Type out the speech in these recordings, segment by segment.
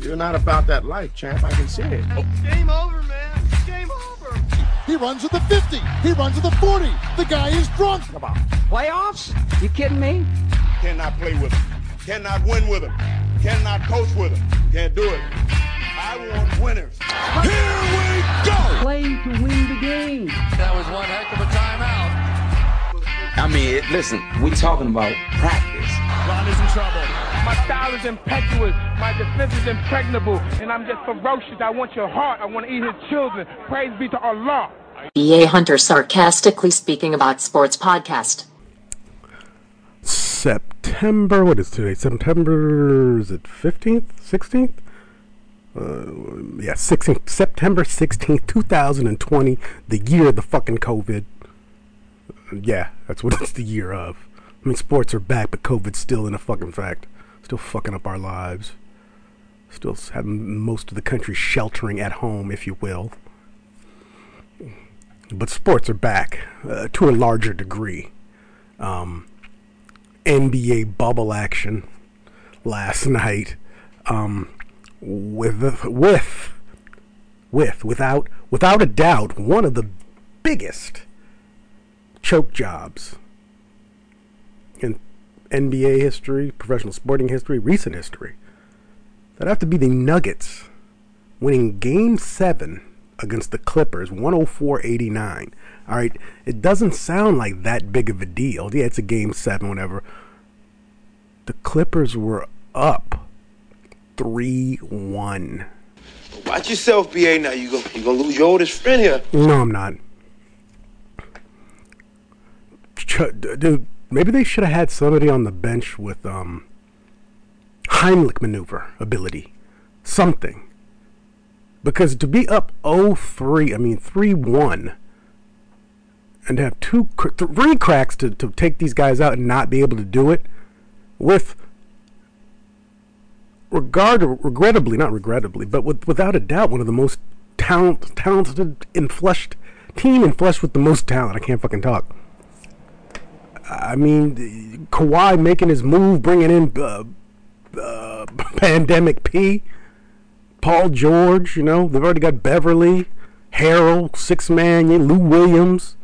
You're not about that life, champ. I can see it. Oh. Game over, man. Game over. He runs at the 50. He runs at the 40. The guy is drunk. Come on. Playoffs? You kidding me? Cannot play with him. Cannot win with him. Cannot coach with him. Can't do it. I want winners. Here we go. Play to win the game. That was one heck of a timeout. I mean, listen, we're talking about practice. Ron is in trouble. My style is impetuous. My defense is impregnable. And I'm just ferocious. I want your heart. I want to eat his children. Praise be to Allah. B.A. Hunter sarcastically speaking about sports podcast. September, what is today? September, is it 15th? 16th? Uh, yeah, 16th, September 16th, 2020, the year of the fucking COVID. Yeah, that's what it's the year of. I mean, sports are back, but COVID's still in a fucking fact. Still fucking up our lives. Still having most of the country sheltering at home, if you will. But sports are back uh, to a larger degree. Um, NBA bubble action last night um, with with with without without a doubt one of the biggest choke jobs NBA history, professional sporting history, recent history. That'd have to be the Nuggets winning game 7 against the Clippers 104-89. All right, it doesn't sound like that big of a deal. Yeah, it's a game 7 whatever. The Clippers were up 3-1. Watch yourself, BA. Now you go. You gonna lose your oldest friend here. No, I'm not. Dude, maybe they should have had somebody on the bench with um Heimlich maneuver ability. Something. Because to be up 0-3, I mean 3-1 and to have two three cracks to, to take these guys out and not be able to do it with regard regrettably not regrettably but with, without a doubt one of the most talent, talented and flushed team and flushed with the most talent i can't fucking talk i mean Kawhi making his move bringing in uh, uh, pandemic p paul george you know they've already got Beverley Harrell, six man, Lou Williams,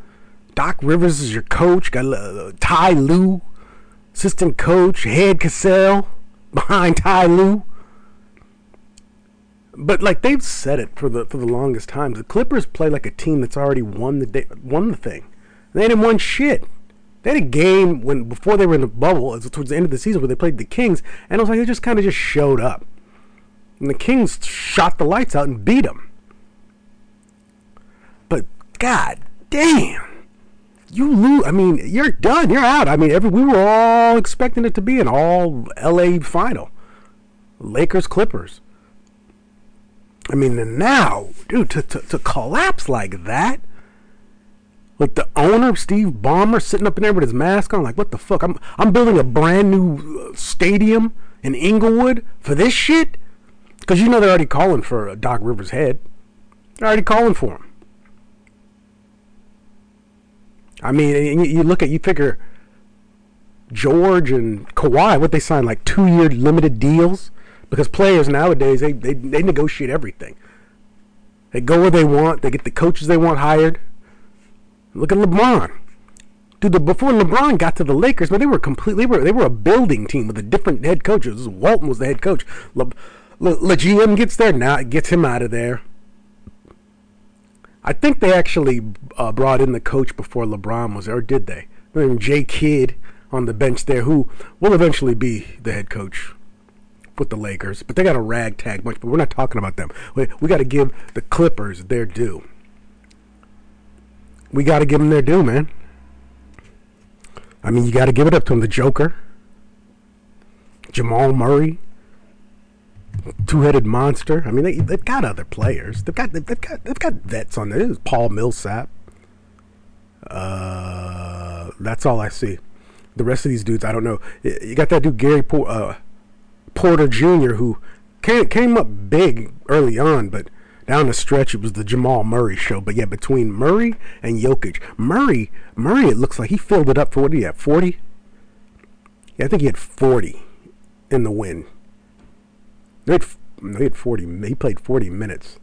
Doc Rivers is your coach. Got uh, Ty Lue, assistant coach. Head Cassell behind Ty Lue. But like they've said it for the for the longest time, the Clippers play like a team that's already won the day, won the thing. They didn't won shit. They had a game when before they were in the bubble, towards the end of the season, where they played the Kings, and it was like they just kind of just showed up, and the Kings shot the lights out and beat them. But god damn you lose. I mean, you're done. You're out. I mean, every we were all expecting it to be an all LA final, Lakers Clippers. I mean, now, dude, to, to to collapse like that, with the owner Steve Ballmer sitting up in there with his mask on, like, what the fuck? I'm I'm building a brand new uh, stadium in Inglewood for this shit, because you know they're already calling for Doc Rivers' head. They're already calling for him. I mean, you, you look at you figure George and Kawhi, what they signed like two year limited deals because players nowadays they, they they negotiate everything. They go where they want. They get the coaches they want hired. Look at LeBron. Dude, the, before LeBron got to the Lakers, but they were completely they were, they were a building team with a different head coach. Was, Walton was the head coach. Le, Le, Le GM gets there now, gets him out of there. I think they actually uh, brought in the coach before LeBron was there, or did they? Mean, Jay Kidd on the bench there, who will eventually be the head coach with the Lakers. But they got a ragtag bunch, but we're not talking about them. We, we got to give the Clippers their due. We got to give them their due, man. I mean, you got to give it up to them. The Joker, Jamal Murray, two-headed monster. I mean, they they've got other players. They've got they've got they've got vets on there. Paul Millsap. Uh, that's all I see. The rest of these dudes, I don't know. You got that dude Gary Por- uh, Porter Jr. who came came up big early on, but down the stretch it was the Jamal Murray show. But yeah, between Murray and Jokic, Murray Murray, it looks like he filled it up for what did he have? Forty. Yeah, I think he had forty in the win. They'd, no, he had 40. He played 40 minutes.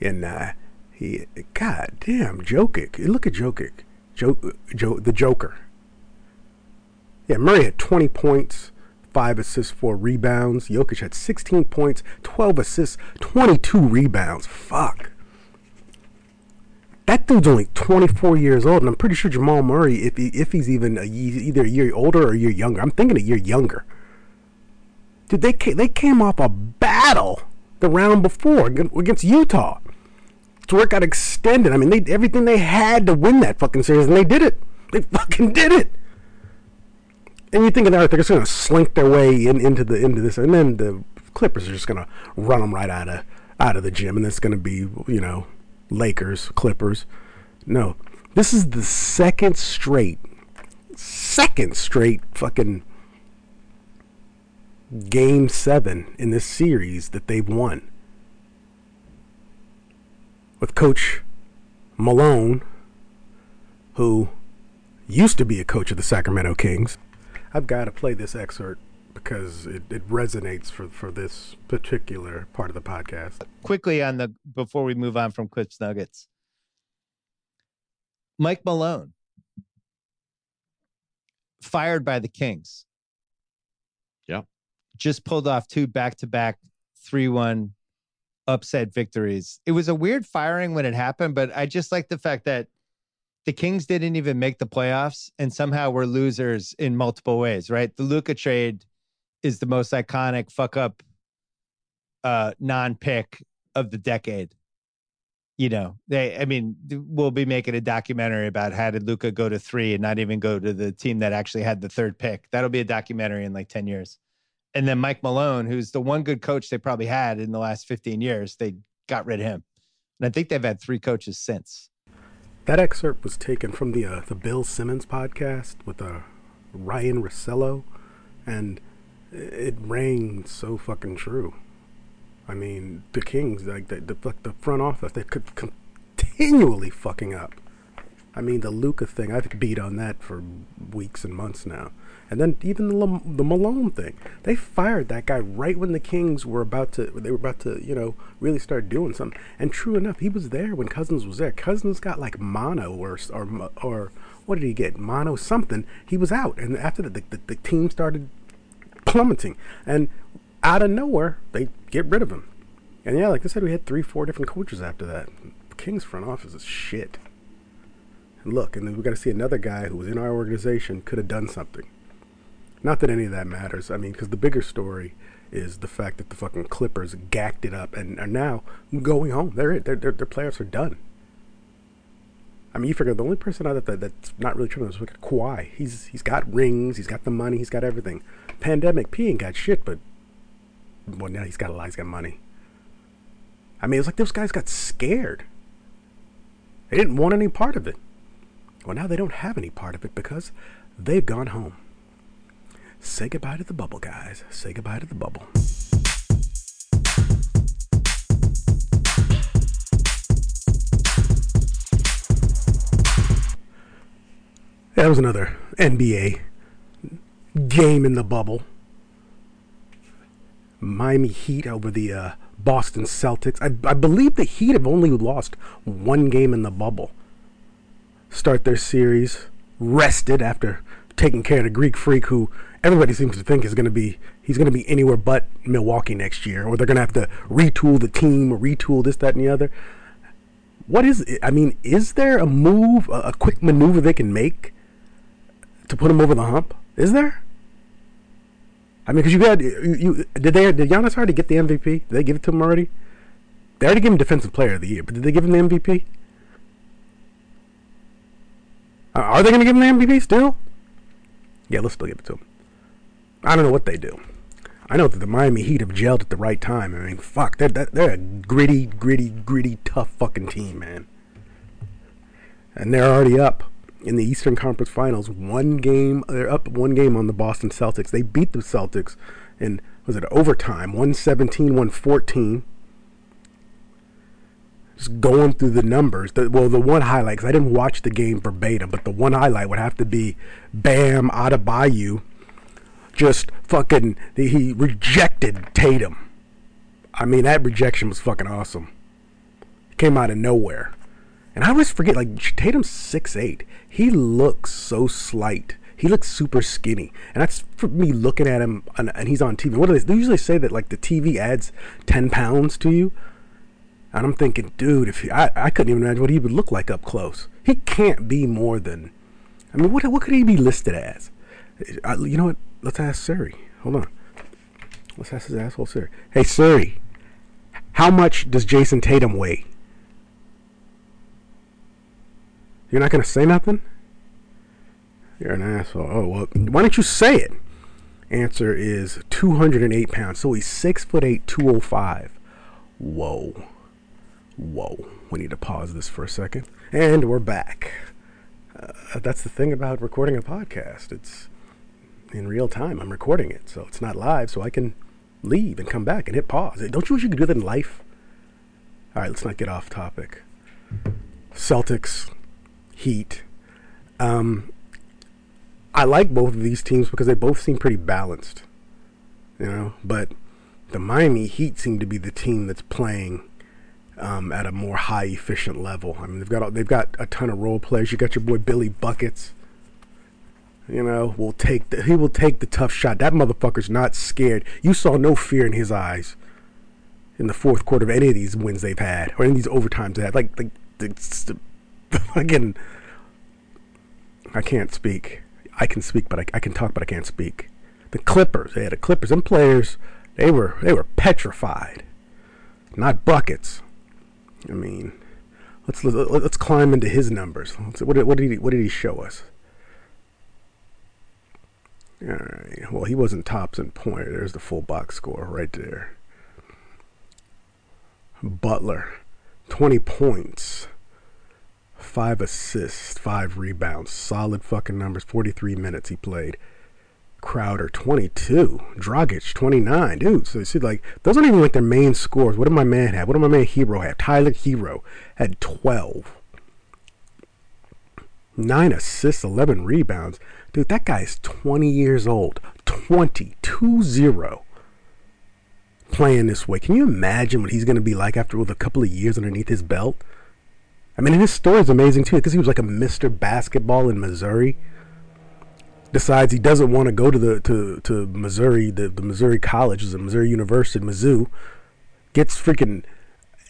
And uh, he, God damn, Jokic. Look at Jokic, jo, jo, the Joker. Yeah, Murray had 20 points, five assists, four rebounds. Jokic had 16 points, 12 assists, 22 rebounds. Fuck. That dude's only 24 years old, and I'm pretty sure Jamal Murray, if he, if he's even a, either a year older or a year younger, I'm thinking a year younger. Dude, they came, they came off a battle the round before against Utah. It got extended. I mean, they everything they had to win that fucking series, and they did it. They fucking did it. And you think they're just going to slink their way in, into the into this, and then the Clippers are just going to run them right out of out of the gym, and it's going to be you know Lakers, Clippers. No, this is the second straight, second straight fucking game seven in this series that they've won. With Coach Malone, who used to be a coach of the Sacramento Kings. I've got to play this excerpt because it, it resonates for, for this particular part of the podcast. Quickly on the before we move on from Clips Nuggets. Mike Malone fired by the Kings. Yeah. Just pulled off two back-to-back 3-1 upset victories. It was a weird firing when it happened, but I just like the fact that the Kings didn't even make the playoffs and somehow we're losers in multiple ways, right? The Luka trade is the most iconic fuck up uh non-pick of the decade. You know, they I mean, we'll be making a documentary about how did Luka go to 3 and not even go to the team that actually had the third pick. That'll be a documentary in like 10 years. And then Mike Malone, who's the one good coach they probably had in the last 15 years, they got rid of him. And I think they've had three coaches since. That excerpt was taken from the uh, the Bill Simmons podcast with uh, Ryan Russillo, and it rang so fucking true. I mean, the Kings, like the, the, the front office, they could continually fucking up. I mean, the Luka thing, I've beat on that for weeks and months now. And then even the, the Malone thing, they fired that guy right when the Kings were about to, they were about to, you know, really start doing something. And true enough, he was there when Cousins was there. Cousins got like mono or, or, or what did he get? Mono something. He was out. And after that, the, the, the team started plummeting. And out of nowhere, they get rid of him. And yeah, like I said, we had three, four different coaches after that. King's front office is shit. And look, and then we got to see another guy who was in our organization could have done something. Not that any of that matters. I mean, because the bigger story is the fact that the fucking Clippers gacked it up and are now going home. They're Their, their, their players are done. I mean, you figure the only person out that that's not really true is Kawhi. He's he's got rings, he's got the money, he's got everything. Pandemic P ain't got shit, but well now he's got a lot, he's got money. I mean, it's like those guys got scared. They didn't want any part of it. Well, now they don't have any part of it because they've gone home. Say goodbye to the bubble, guys. Say goodbye to the bubble. That was another NBA game in the bubble. Miami Heat over the uh, Boston Celtics. I, I believe the Heat have only lost one game in the bubble. Start their series rested after taking care of the Greek freak who everybody seems to think is going to be he's going to be anywhere but Milwaukee next year, or they're going to have to retool the team retool this, that, and the other. What is it? I mean, is there a move, a, quick maneuver they can make to put him over the hump? Is there? I mean, because you had you, you did they did Giannis already get the MVP? Did they give it to him already? They already gave him Defensive Player of the Year, but did they give him the MVP? Are they going to give him the MVP still? Yeah, let's still give it to him. I don't know what they do. I know that the Miami Heat have gelled at the right time. I mean, fuck, they're, they're a gritty, gritty, gritty, tough fucking team, man. And they're already up in the Eastern Conference Finals. One game, they're up one game on the Boston Celtics. They beat the Celtics in, was it overtime? 117, 114 just going through the numbers. The, well, the one highlight, because I didn't watch the game verbatim, but the one highlight would have to be Bam Adebayo just fucking, he rejected Tatum. I mean, that rejection was fucking awesome. It came out of nowhere. And I always forget, like, Tatum's 6'8. He looks so slight. He looks super skinny. And that's for me looking at him, and, and he's on TV. What do they, they usually say that, like, the TV adds 10 pounds to you? And I'm thinking, dude, if he, I, I couldn't even imagine what he would look like up close. He can't be more than, I mean, what, what could he be listed as? I, you know what? Let's ask Siri. Hold on. Let's ask his asshole Siri. Hey, Siri, how much does Jayson Tatum weigh? You're not to say nothing? You're an asshole. Oh, well, why don't you say it? Answer is 208 pounds. So he's 6 foot 8, 205. Whoa. Whoa. We need to pause this for a second. And we're back. Uh, that's the thing about recording a podcast. It's in real time. I'm recording it, so it's not live, so I can leave and come back and hit pause. Don't you wish you could do that in life? All right, let's not get off topic. Celtics, Heat. Um, I like both of these teams because they both seem pretty balanced, you know. But the Miami Heat seem to be the team that's playing um, at a more high efficient level. I mean, they've got they've got a ton of role players. You got your boy Billy Buckets. You know, will take the, he will take the tough shot. That motherfucker's not scared. You saw no fear in his eyes in the fourth quarter of any of these wins they've had or any of these overtimes they had. Like like the, fucking I can't speak. I can speak, but I, I can talk, but I can't speak. The Clippers, they had the Clippers and players. They were they were petrified, not buckets. I mean, let's let's climb into his numbers. Let's, what, did, what did he what did he show us? All right. Well, he wasn't tops in point. There's the full box score right there. Butler, 20 points, 5 assists, 5 rebounds. Solid fucking numbers. 43 minutes he played. Crowder, 22. Dragic, 29. Dude, so you see, like, those aren't even like their main scores. What did my man have? What did my man Herro have? Tyler Herro had 12. 9 assists, 11 rebounds. Dude, that guy is 20 years old. 20, 2 0. Playing this way. Can you imagine what he's going to be like after with a couple of years underneath his belt? I mean, his story is amazing too because he was like a Mr. Basketball in Missouri. Decides he doesn't want to go to the to, to Missouri, the, the Missouri College, a Missouri University, Mizzou. Gets freaking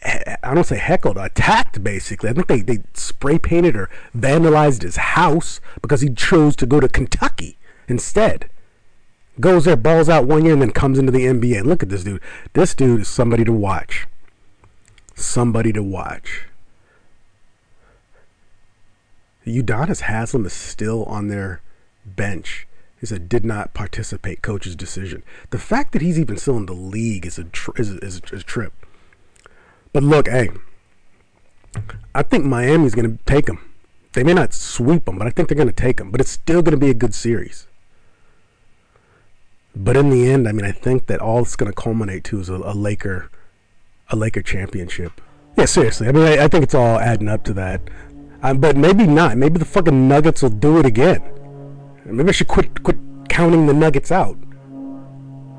I don't say heckled, attacked basically. I think they, they spray painted or vandalized his house because he chose to go to Kentucky instead. Goes there, balls out one year, and then comes into the NBA. And look at this dude. This dude is somebody to watch. Somebody to watch. Udonis Haslam is still on their bench. He said did not participate. Coach's decision. The fact that he's even still in the league is a is, is, is a trip. But look, hey, I think Miami's going to take them. They may not sweep them, but I think they're going to take them. But it's still going to be a good series. But in the end, I mean, I think that all it's going to culminate to is a, a Laker, a Laker championship. Yeah, seriously. I mean, I, I think it's all adding up to that. Um, but maybe not. Maybe the fucking Nuggets will do it again. Maybe I should quit quit counting the Nuggets out.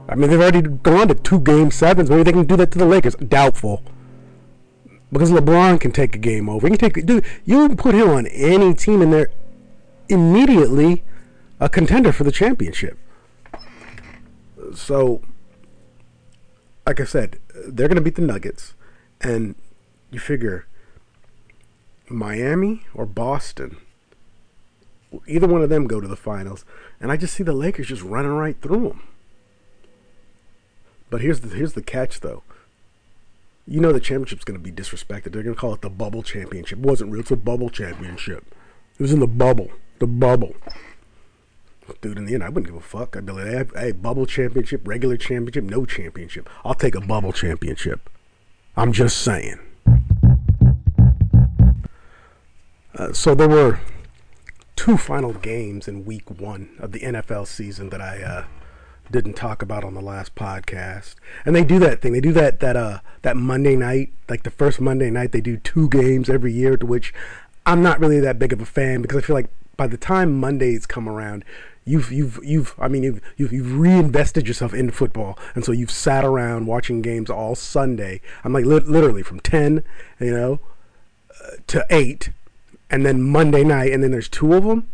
I mean, they've already gone to two game sevens. Maybe they can do that to the Lakers. Doubtful. Because LeBron can take a game over. He can take dude. You put him on any team, and they're immediately a contender for the championship. So, like I said, they're going to beat the Nuggets, and you figure Miami or Boston, either one of them go to the finals, and I just see the Lakers just running right through them. But here's the here's the catch though. You know the championship's going to be disrespected. They're going to call it the bubble championship. It wasn't real. It's a bubble championship. It was in the bubble. The bubble. Dude, in the end, I wouldn't give a fuck. I'd be like, hey, bubble championship, regular championship, no championship. I'll take a bubble championship. I'm just saying. Uh, so there were two final games in week one of the NFL season that I uh, didn't talk about on the last podcast. And they do that thing. They do that that uh that Monday night, like the first Monday night, they do two games every year. To which I'm not really that big of a fan because I feel like by the time Mondays come around, You've you've you've I mean you've you've, you've reinvested yourself in football, and so you've sat around watching games all Sunday. I'm like li- literally from ten, you know, uh, to eight, and then Monday night, and then there's two of them.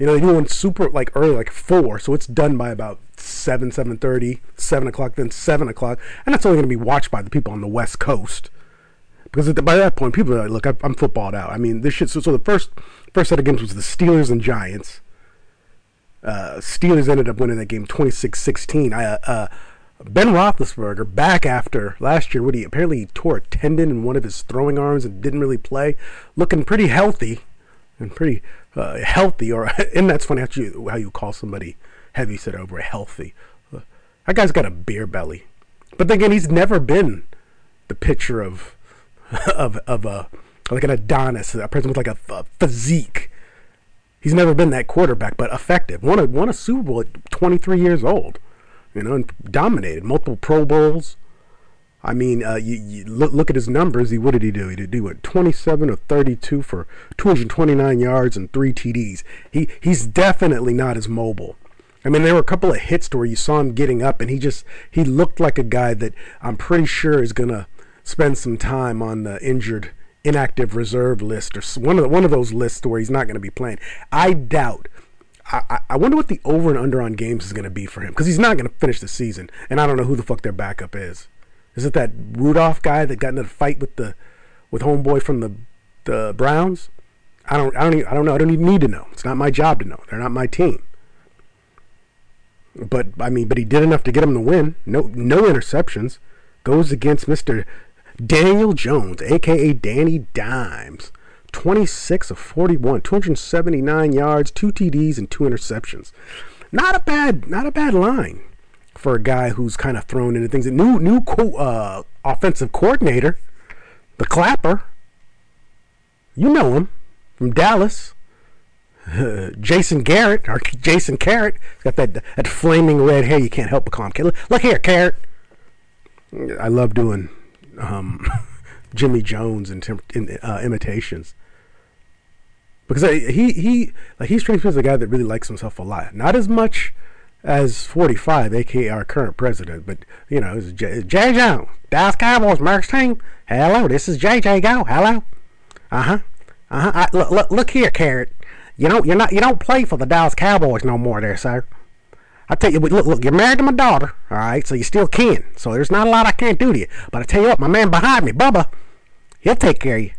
You know, they do one super like early, like four, so it's done by about seven, seven thirty, seven o'clock, then seven o'clock, and that's only going to be watched by the people on the West Coast. Because the, by that point, people are like, "Look, I, I'm footballed out." I mean, this shit. So, so the first first set of games was the Steelers and Giants. Uh, Steelers ended up winning that game 26-16. I, uh, ben Roethlisberger back after last year, what he apparently tore a tendon in one of his throwing arms and didn't really play, looking pretty healthy and pretty uh, healthy. Or and that's funny how you how you call somebody heavy set over healthy. Uh, that guy's got a beer belly, but then again, he's never been the picture of of of a like an Adonis, a person with like a, a physique. He's never been that quarterback, but effective. Won a won a Super Bowl at 23 years old, you know, and dominated multiple Pro Bowls. I mean, uh, you, you look, look at his numbers. He what did he do? He did do what 27 or 32 for 229 yards and three TDs. He he's definitely not as mobile. I mean, there were a couple of hits to where you saw him getting up, and he just he looked like a guy that I'm pretty sure is gonna spend some time on the injured, inactive reserve list or one of the, one of those lists where he's not going to be playing. I doubt. I, I wonder what the over and under on games is going to be for him because he's not going to finish the season, and I don't know who the fuck their backup is. Is it that Rudolph guy that got into a fight with the with homeboy from the the Browns? I don't I don't even, I don't know. I don't even need to know. It's not my job to know. They're not my team. But I mean, but he did enough to get him to win. No no interceptions. Goes against Mister Daniel Jones, aka Danny Dimes. 26 of 41, 279 yards, two TDs, and two interceptions. Not a bad, not a bad line for a guy who's kind of thrown into things. A new, new co- uh, offensive coordinator, the Clapper. You know him from Dallas. Uh, Jason Garrett or Jason Carrot. He's got that that flaming red hair. You can't help but call him. Look, here, Carrot. I love doing um, Jimmy Jones and in, uh, imitations because I, he he like he strikes me as a guy that really likes himself a lot. Not as much as 45, aka our current president, but you know, it's J, J. Jones, Dallas Cowboys, Merck's team. Hello, this is JJ Go. Hello. Uh huh. Uh huh. Look, look, look here, Carrot. You don't you're not you don't play for the Dallas Cowboys no more, there, sir. I tell you, look, look, you're married to my daughter, all right, so you still can. So there's not a lot I can't do to you. But I tell you what, my man behind me, Bubba, he'll take care of you.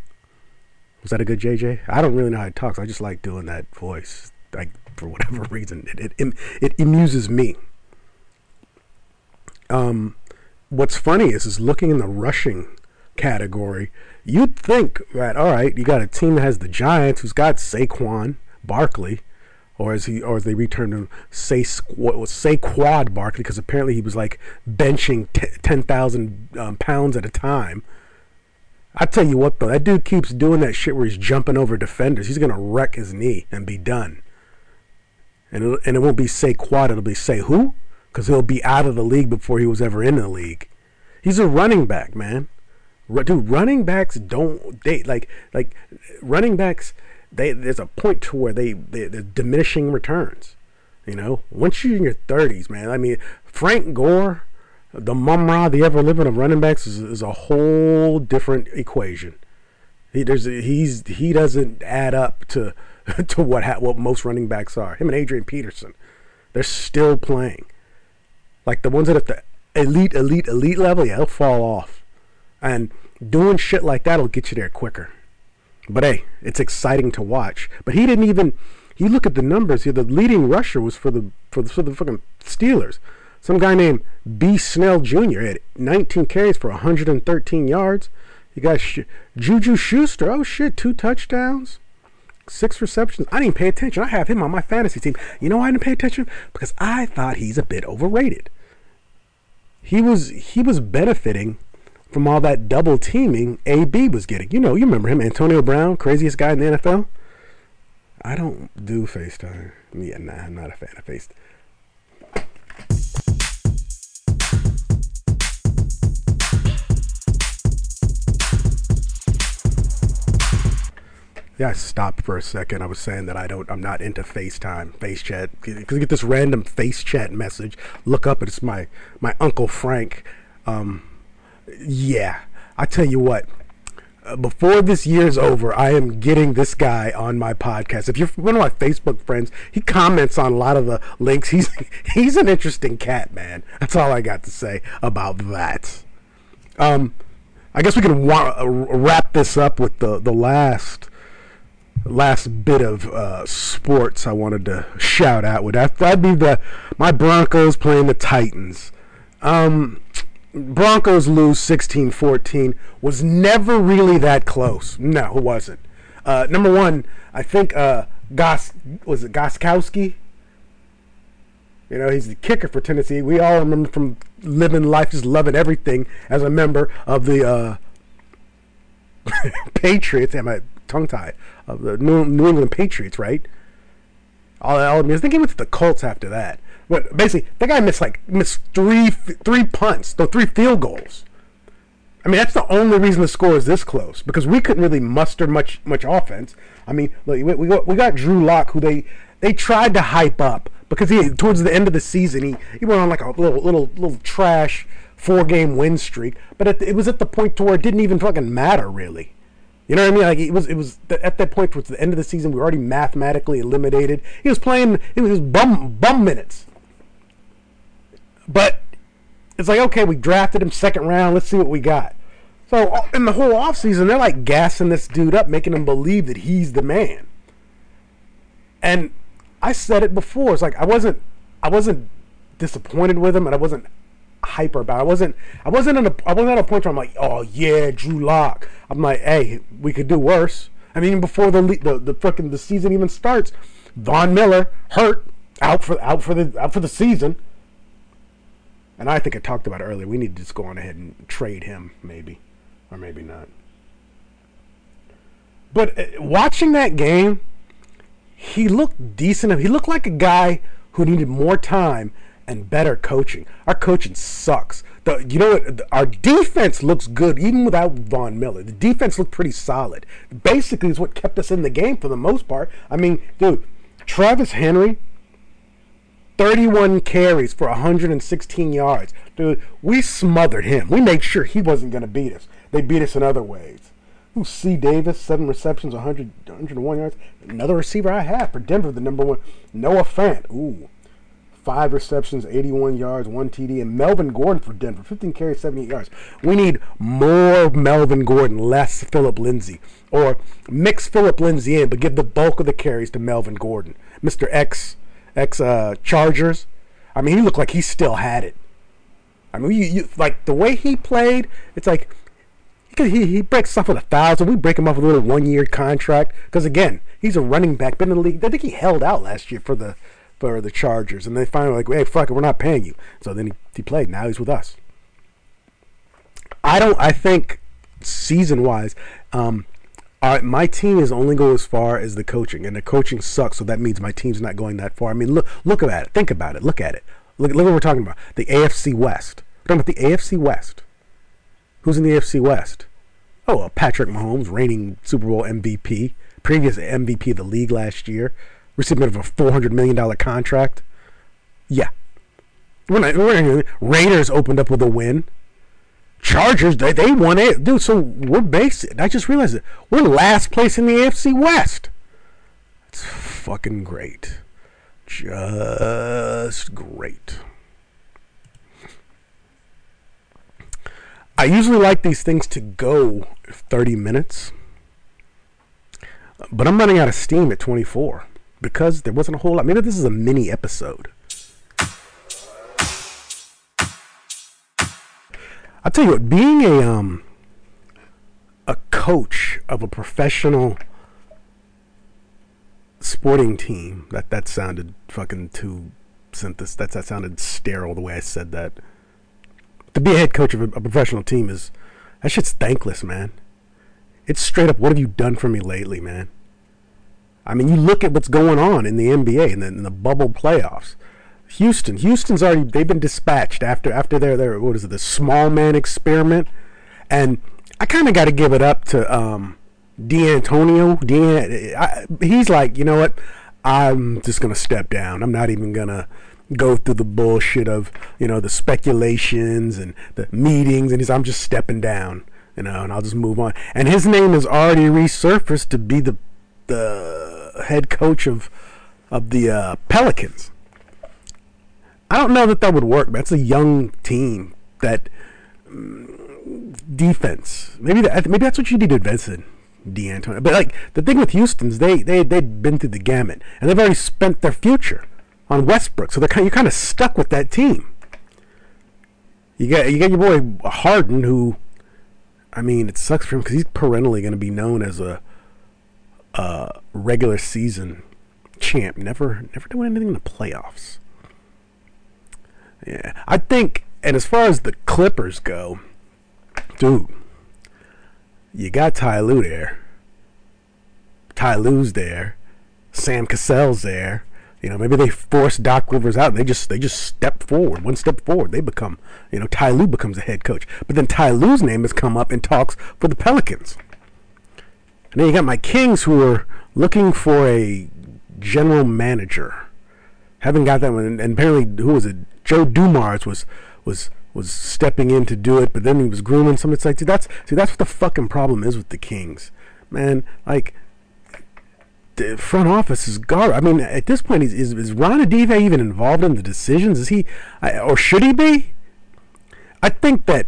Was that a good JJ? I don't really know how he talks. I just like doing that voice, like for whatever reason. It it, it amuses me. Um, what's funny is is looking in the rushing category. You'd think that all right, you got a team that has the Giants, who's got Saquon Barkley or as he or as they returned him, say squ- say quad Barkley because apparently he was like benching t- ten thousand um, pounds at a time. I tell you what though, that dude keeps doing that shit where he's jumping over defenders. He's gonna wreck his knee and be done. And it, and it won't be say quad, it'll be say who, because he'll be out of the league before he was ever in the league. He's a running back, man. Dude, running backs don't they like like running backs they there's a point to where they, they they're diminishing returns. You know, once you're in your 30s, man. I mean, Frank Gore, the Mumm-Ra, the ever living of running backs is, is a whole different equation. He there's he's he doesn't add up to to what ha- what most running backs are. Him and Adrian Peterson, they're still playing. Like the ones that at the elite, elite, elite level, yeah, they'll fall off. And doing shit like that'll get you there quicker. But hey, it's exciting to watch. But he didn't even. You look at the numbers here. The leading rusher was for the for the, for the fucking Steelers. Some guy named B. Snell Jr. had 19 carries for 113 yards. You got Sh- Juju Schuster. Oh shit, two touchdowns, six receptions. I didn't pay attention. I have him on my fantasy team. You know why I didn't pay attention? Because I thought he's a bit overrated. He was he was benefiting from all that double teaming AB was getting. You know, you remember him, Antonio Brown, craziest guy in the NFL. I don't do FaceTime. Yeah, nah, I'm not a fan of FaceTime. Yeah, I stopped for a second. I was saying that I don't, I'm not into FaceTime, face chat, because you get this random face chat message. Look up, it's my my uncle Frank. Um, yeah, I tell you what. Uh, before this year's over, I am getting this guy on my podcast. If you're one of my Facebook friends, he comments on a lot of the links. He's he's an interesting cat, man. That's all I got to say about that. Um, I guess we can wa- uh, wrap this up with the the last last bit of uh, sports I wanted to shout out would That, that'd be the my Broncos playing the Titans. Um, Broncos lose 16-14. Was never really that close. No, it wasn't. Uh, number one, I think uh, Gos was it Gostkowski. You know, he's the kicker for Tennessee. We all remember from living life, just loving everything as a member of the uh, Patriots. Am I tongue tie the New, New England Patriots, right? All, I all I was thinking with the Colts after that. But basically, that guy missed like missed three three punts, no three field goals. I mean, that's the only reason the score is this close because we couldn't really muster much much offense. I mean, look, we, we got we got Drew Lock, who they they tried to hype up because he towards the end of the season he he went on like a little little little trash four game win streak, but the, it was at the point to where it didn't even fucking matter really. You know what I mean? Like it was, it was at that point towards the end of the season, we were already mathematically eliminated. He was playing, it was his bum bum minutes. But it's like, okay, we drafted him second round. Let's see what we got. So uh, in the whole offseason, they're like gassing this dude up, making him believe that he's the man. And I said it before. It's like I wasn't, I wasn't disappointed with him, and I wasn't hyper about. I wasn't. I wasn't in a. I wasn't at a point where I'm like, oh yeah, Drew Lock. I'm like, hey, we could do worse. I mean, before the the the fucking the season even starts, Von Miller hurt out for out for the out for the season. And I think I talked about it earlier. We need to just go on ahead and trade him, maybe, or maybe not. But uh, watching that game, he looked decent. He looked like a guy who needed more time and better coaching. Our coaching sucks. The, you know what? Our defense looks good even without Von Miller. The defense looked pretty solid. Basically, is what kept us in the game for the most part. I mean, dude, Travis Henry, 31 carries for 116 yards. Dude, we smothered him. We made sure he wasn't going to beat us. They beat us in other ways. Ooh, C. Davis, seven receptions, 100, 101 yards. Another receiver I have for Denver, the number one. Noah Fant. Ooh, five receptions, 81 yards, one TD, and Melvin Gordon for Denver, 15 carries, 78 yards. We need more Melvin Gordon, less Philip Lindsay, or mix Philip Lindsay in, but give the bulk of the carries to Melvin Gordon, Mister X, X uh, Chargers. I mean, he looked like he still had it. I mean, you, you like the way he played. It's like he, he breaks stuff with a thousand. We break him off with a little one year contract because again, he's a running back. Been in the league. I think he held out last year for the for the Chargers, and they finally like, hey, fuck it, we're not paying you. So then he, he played. Now he's with us. I don't. I think season wise, um, my team is only go as far as the coaching, and the coaching sucks. So that means my team's not going that far. I mean, look look at it. Think about it. Look at it. Look, look what we're talking about. The AFC West. We're talking about the AFC West. Who's in the AFC West? Oh, uh, Patrick Mahomes, reigning Super Bowl MVP, previous MVP of the league last year, recipient of a four hundred million dollar contract. Yeah, we're not. We're, Raiders opened up with a win. Chargers, they, they won it, dude. So we're basic. I just realized it. We're last place in the AFC West. It's fucking great. Just great. I usually like these things to go 30 minutes, but I'm running out of steam at 24 because there wasn't a whole lot. Maybe this is a mini episode. I'll tell you what, being a um a coach of a professional sporting team, that that sounded fucking too synthesis. That that sounded sterile the way I said that to be a head coach of a, a, professional team is that shit's thankless, man. It's straight up. What have you done for me lately, man? I mean, you look at what's going on in the NBA and in the bubble playoffs. Houston, Houston's already they've been dispatched after after their their what is it the small man experiment, and I kind of got to give it up to um, D'Antonio, D'An, I, he's like, you know what? I'm just gonna step down. I'm not even gonna go through the bullshit of you know the speculations and the meetings, and he's I'm just stepping down, you know, and I'll just move on. And his name has already resurfaced to be the the head coach of of the uh, Pelicans. I don't know that that would work. That's a young team that mm, defense. Maybe that, maybe that's what you need to invest in, D'Antonio. But like the thing with Houston's, they they they've been through the gamut and they've already spent their future on Westbrook, so they're kind you're kind of stuck with that team. You got you got your boy Harden, who, I mean, it sucks for him because he's perennially going to be known as a, a regular season champ. Never never doing anything in the playoffs. Yeah, I think, and as far as the Clippers go, dude, you got Ty Lue there. Ty Lue's there. Sam Cassell's there. You know, maybe they force Doc Rivers out. And they just they just step forward, one step forward. They become, you know, Ty Lue becomes a head coach. But then Ty Lue's name has come up in talks for the Pelicans. And then you got my Kings who are looking for a general manager. Haven't got that one. And apparently, who was it? Joe Dumars was was was stepping in to do it, but then he was grooming somebody. It's like, see, that's see, that's what the fucking problem is with the Kings, man. Like, the front office is garbage. I mean, at this point, is is, is Ranadive even involved in the decisions? Is he, or should he be? I think that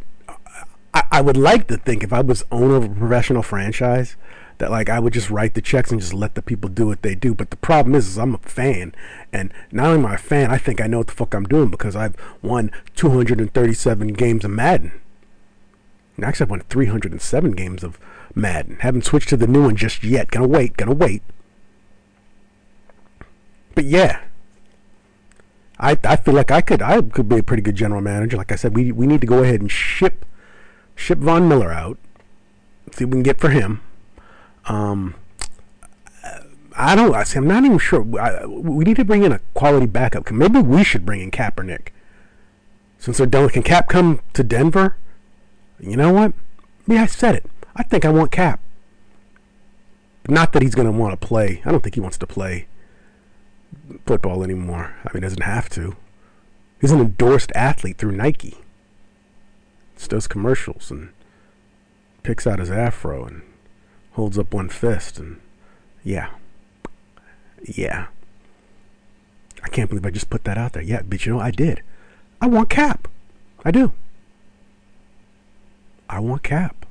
I, I would like to think if I was owner of a professional franchise that like I would just write the checks and just let the people do what they do. But the problem is, is I'm a fan, and not only am I a fan, I think I know what the fuck I'm doing because I've won 237 games of Madden. Actually, I've won 307 games of Madden. Haven't switched to the new one just yet. Gonna wait. Gonna wait. But yeah, I I feel like I could I could be a pretty good general manager. Like I said, we we need to go ahead and ship ship Von Miller out. See what we can get for him. Um, I don't. I see. I'm not even sure. I, we need to bring in a quality backup. Maybe we should bring in Kaepernick. Since they're done, can Cap come to Denver? You know what? Yeah, I said it. I think I want Cap. Not that he's going to want to play. I don't think he wants to play football anymore. I mean, he doesn't have to. He's an endorsed athlete through Nike. Just does commercials and picks out his afro and holds up one fist and yeah. Yeah. I can't believe I just put that out there. Yeah, but you know, I did. I want Cap. I do. I want Cap.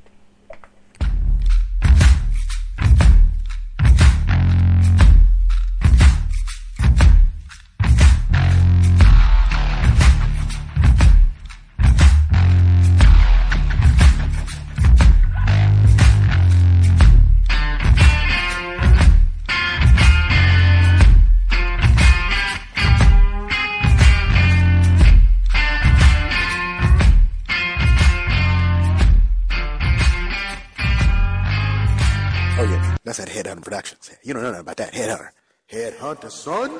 About that. Headhunter. Headhunter, son.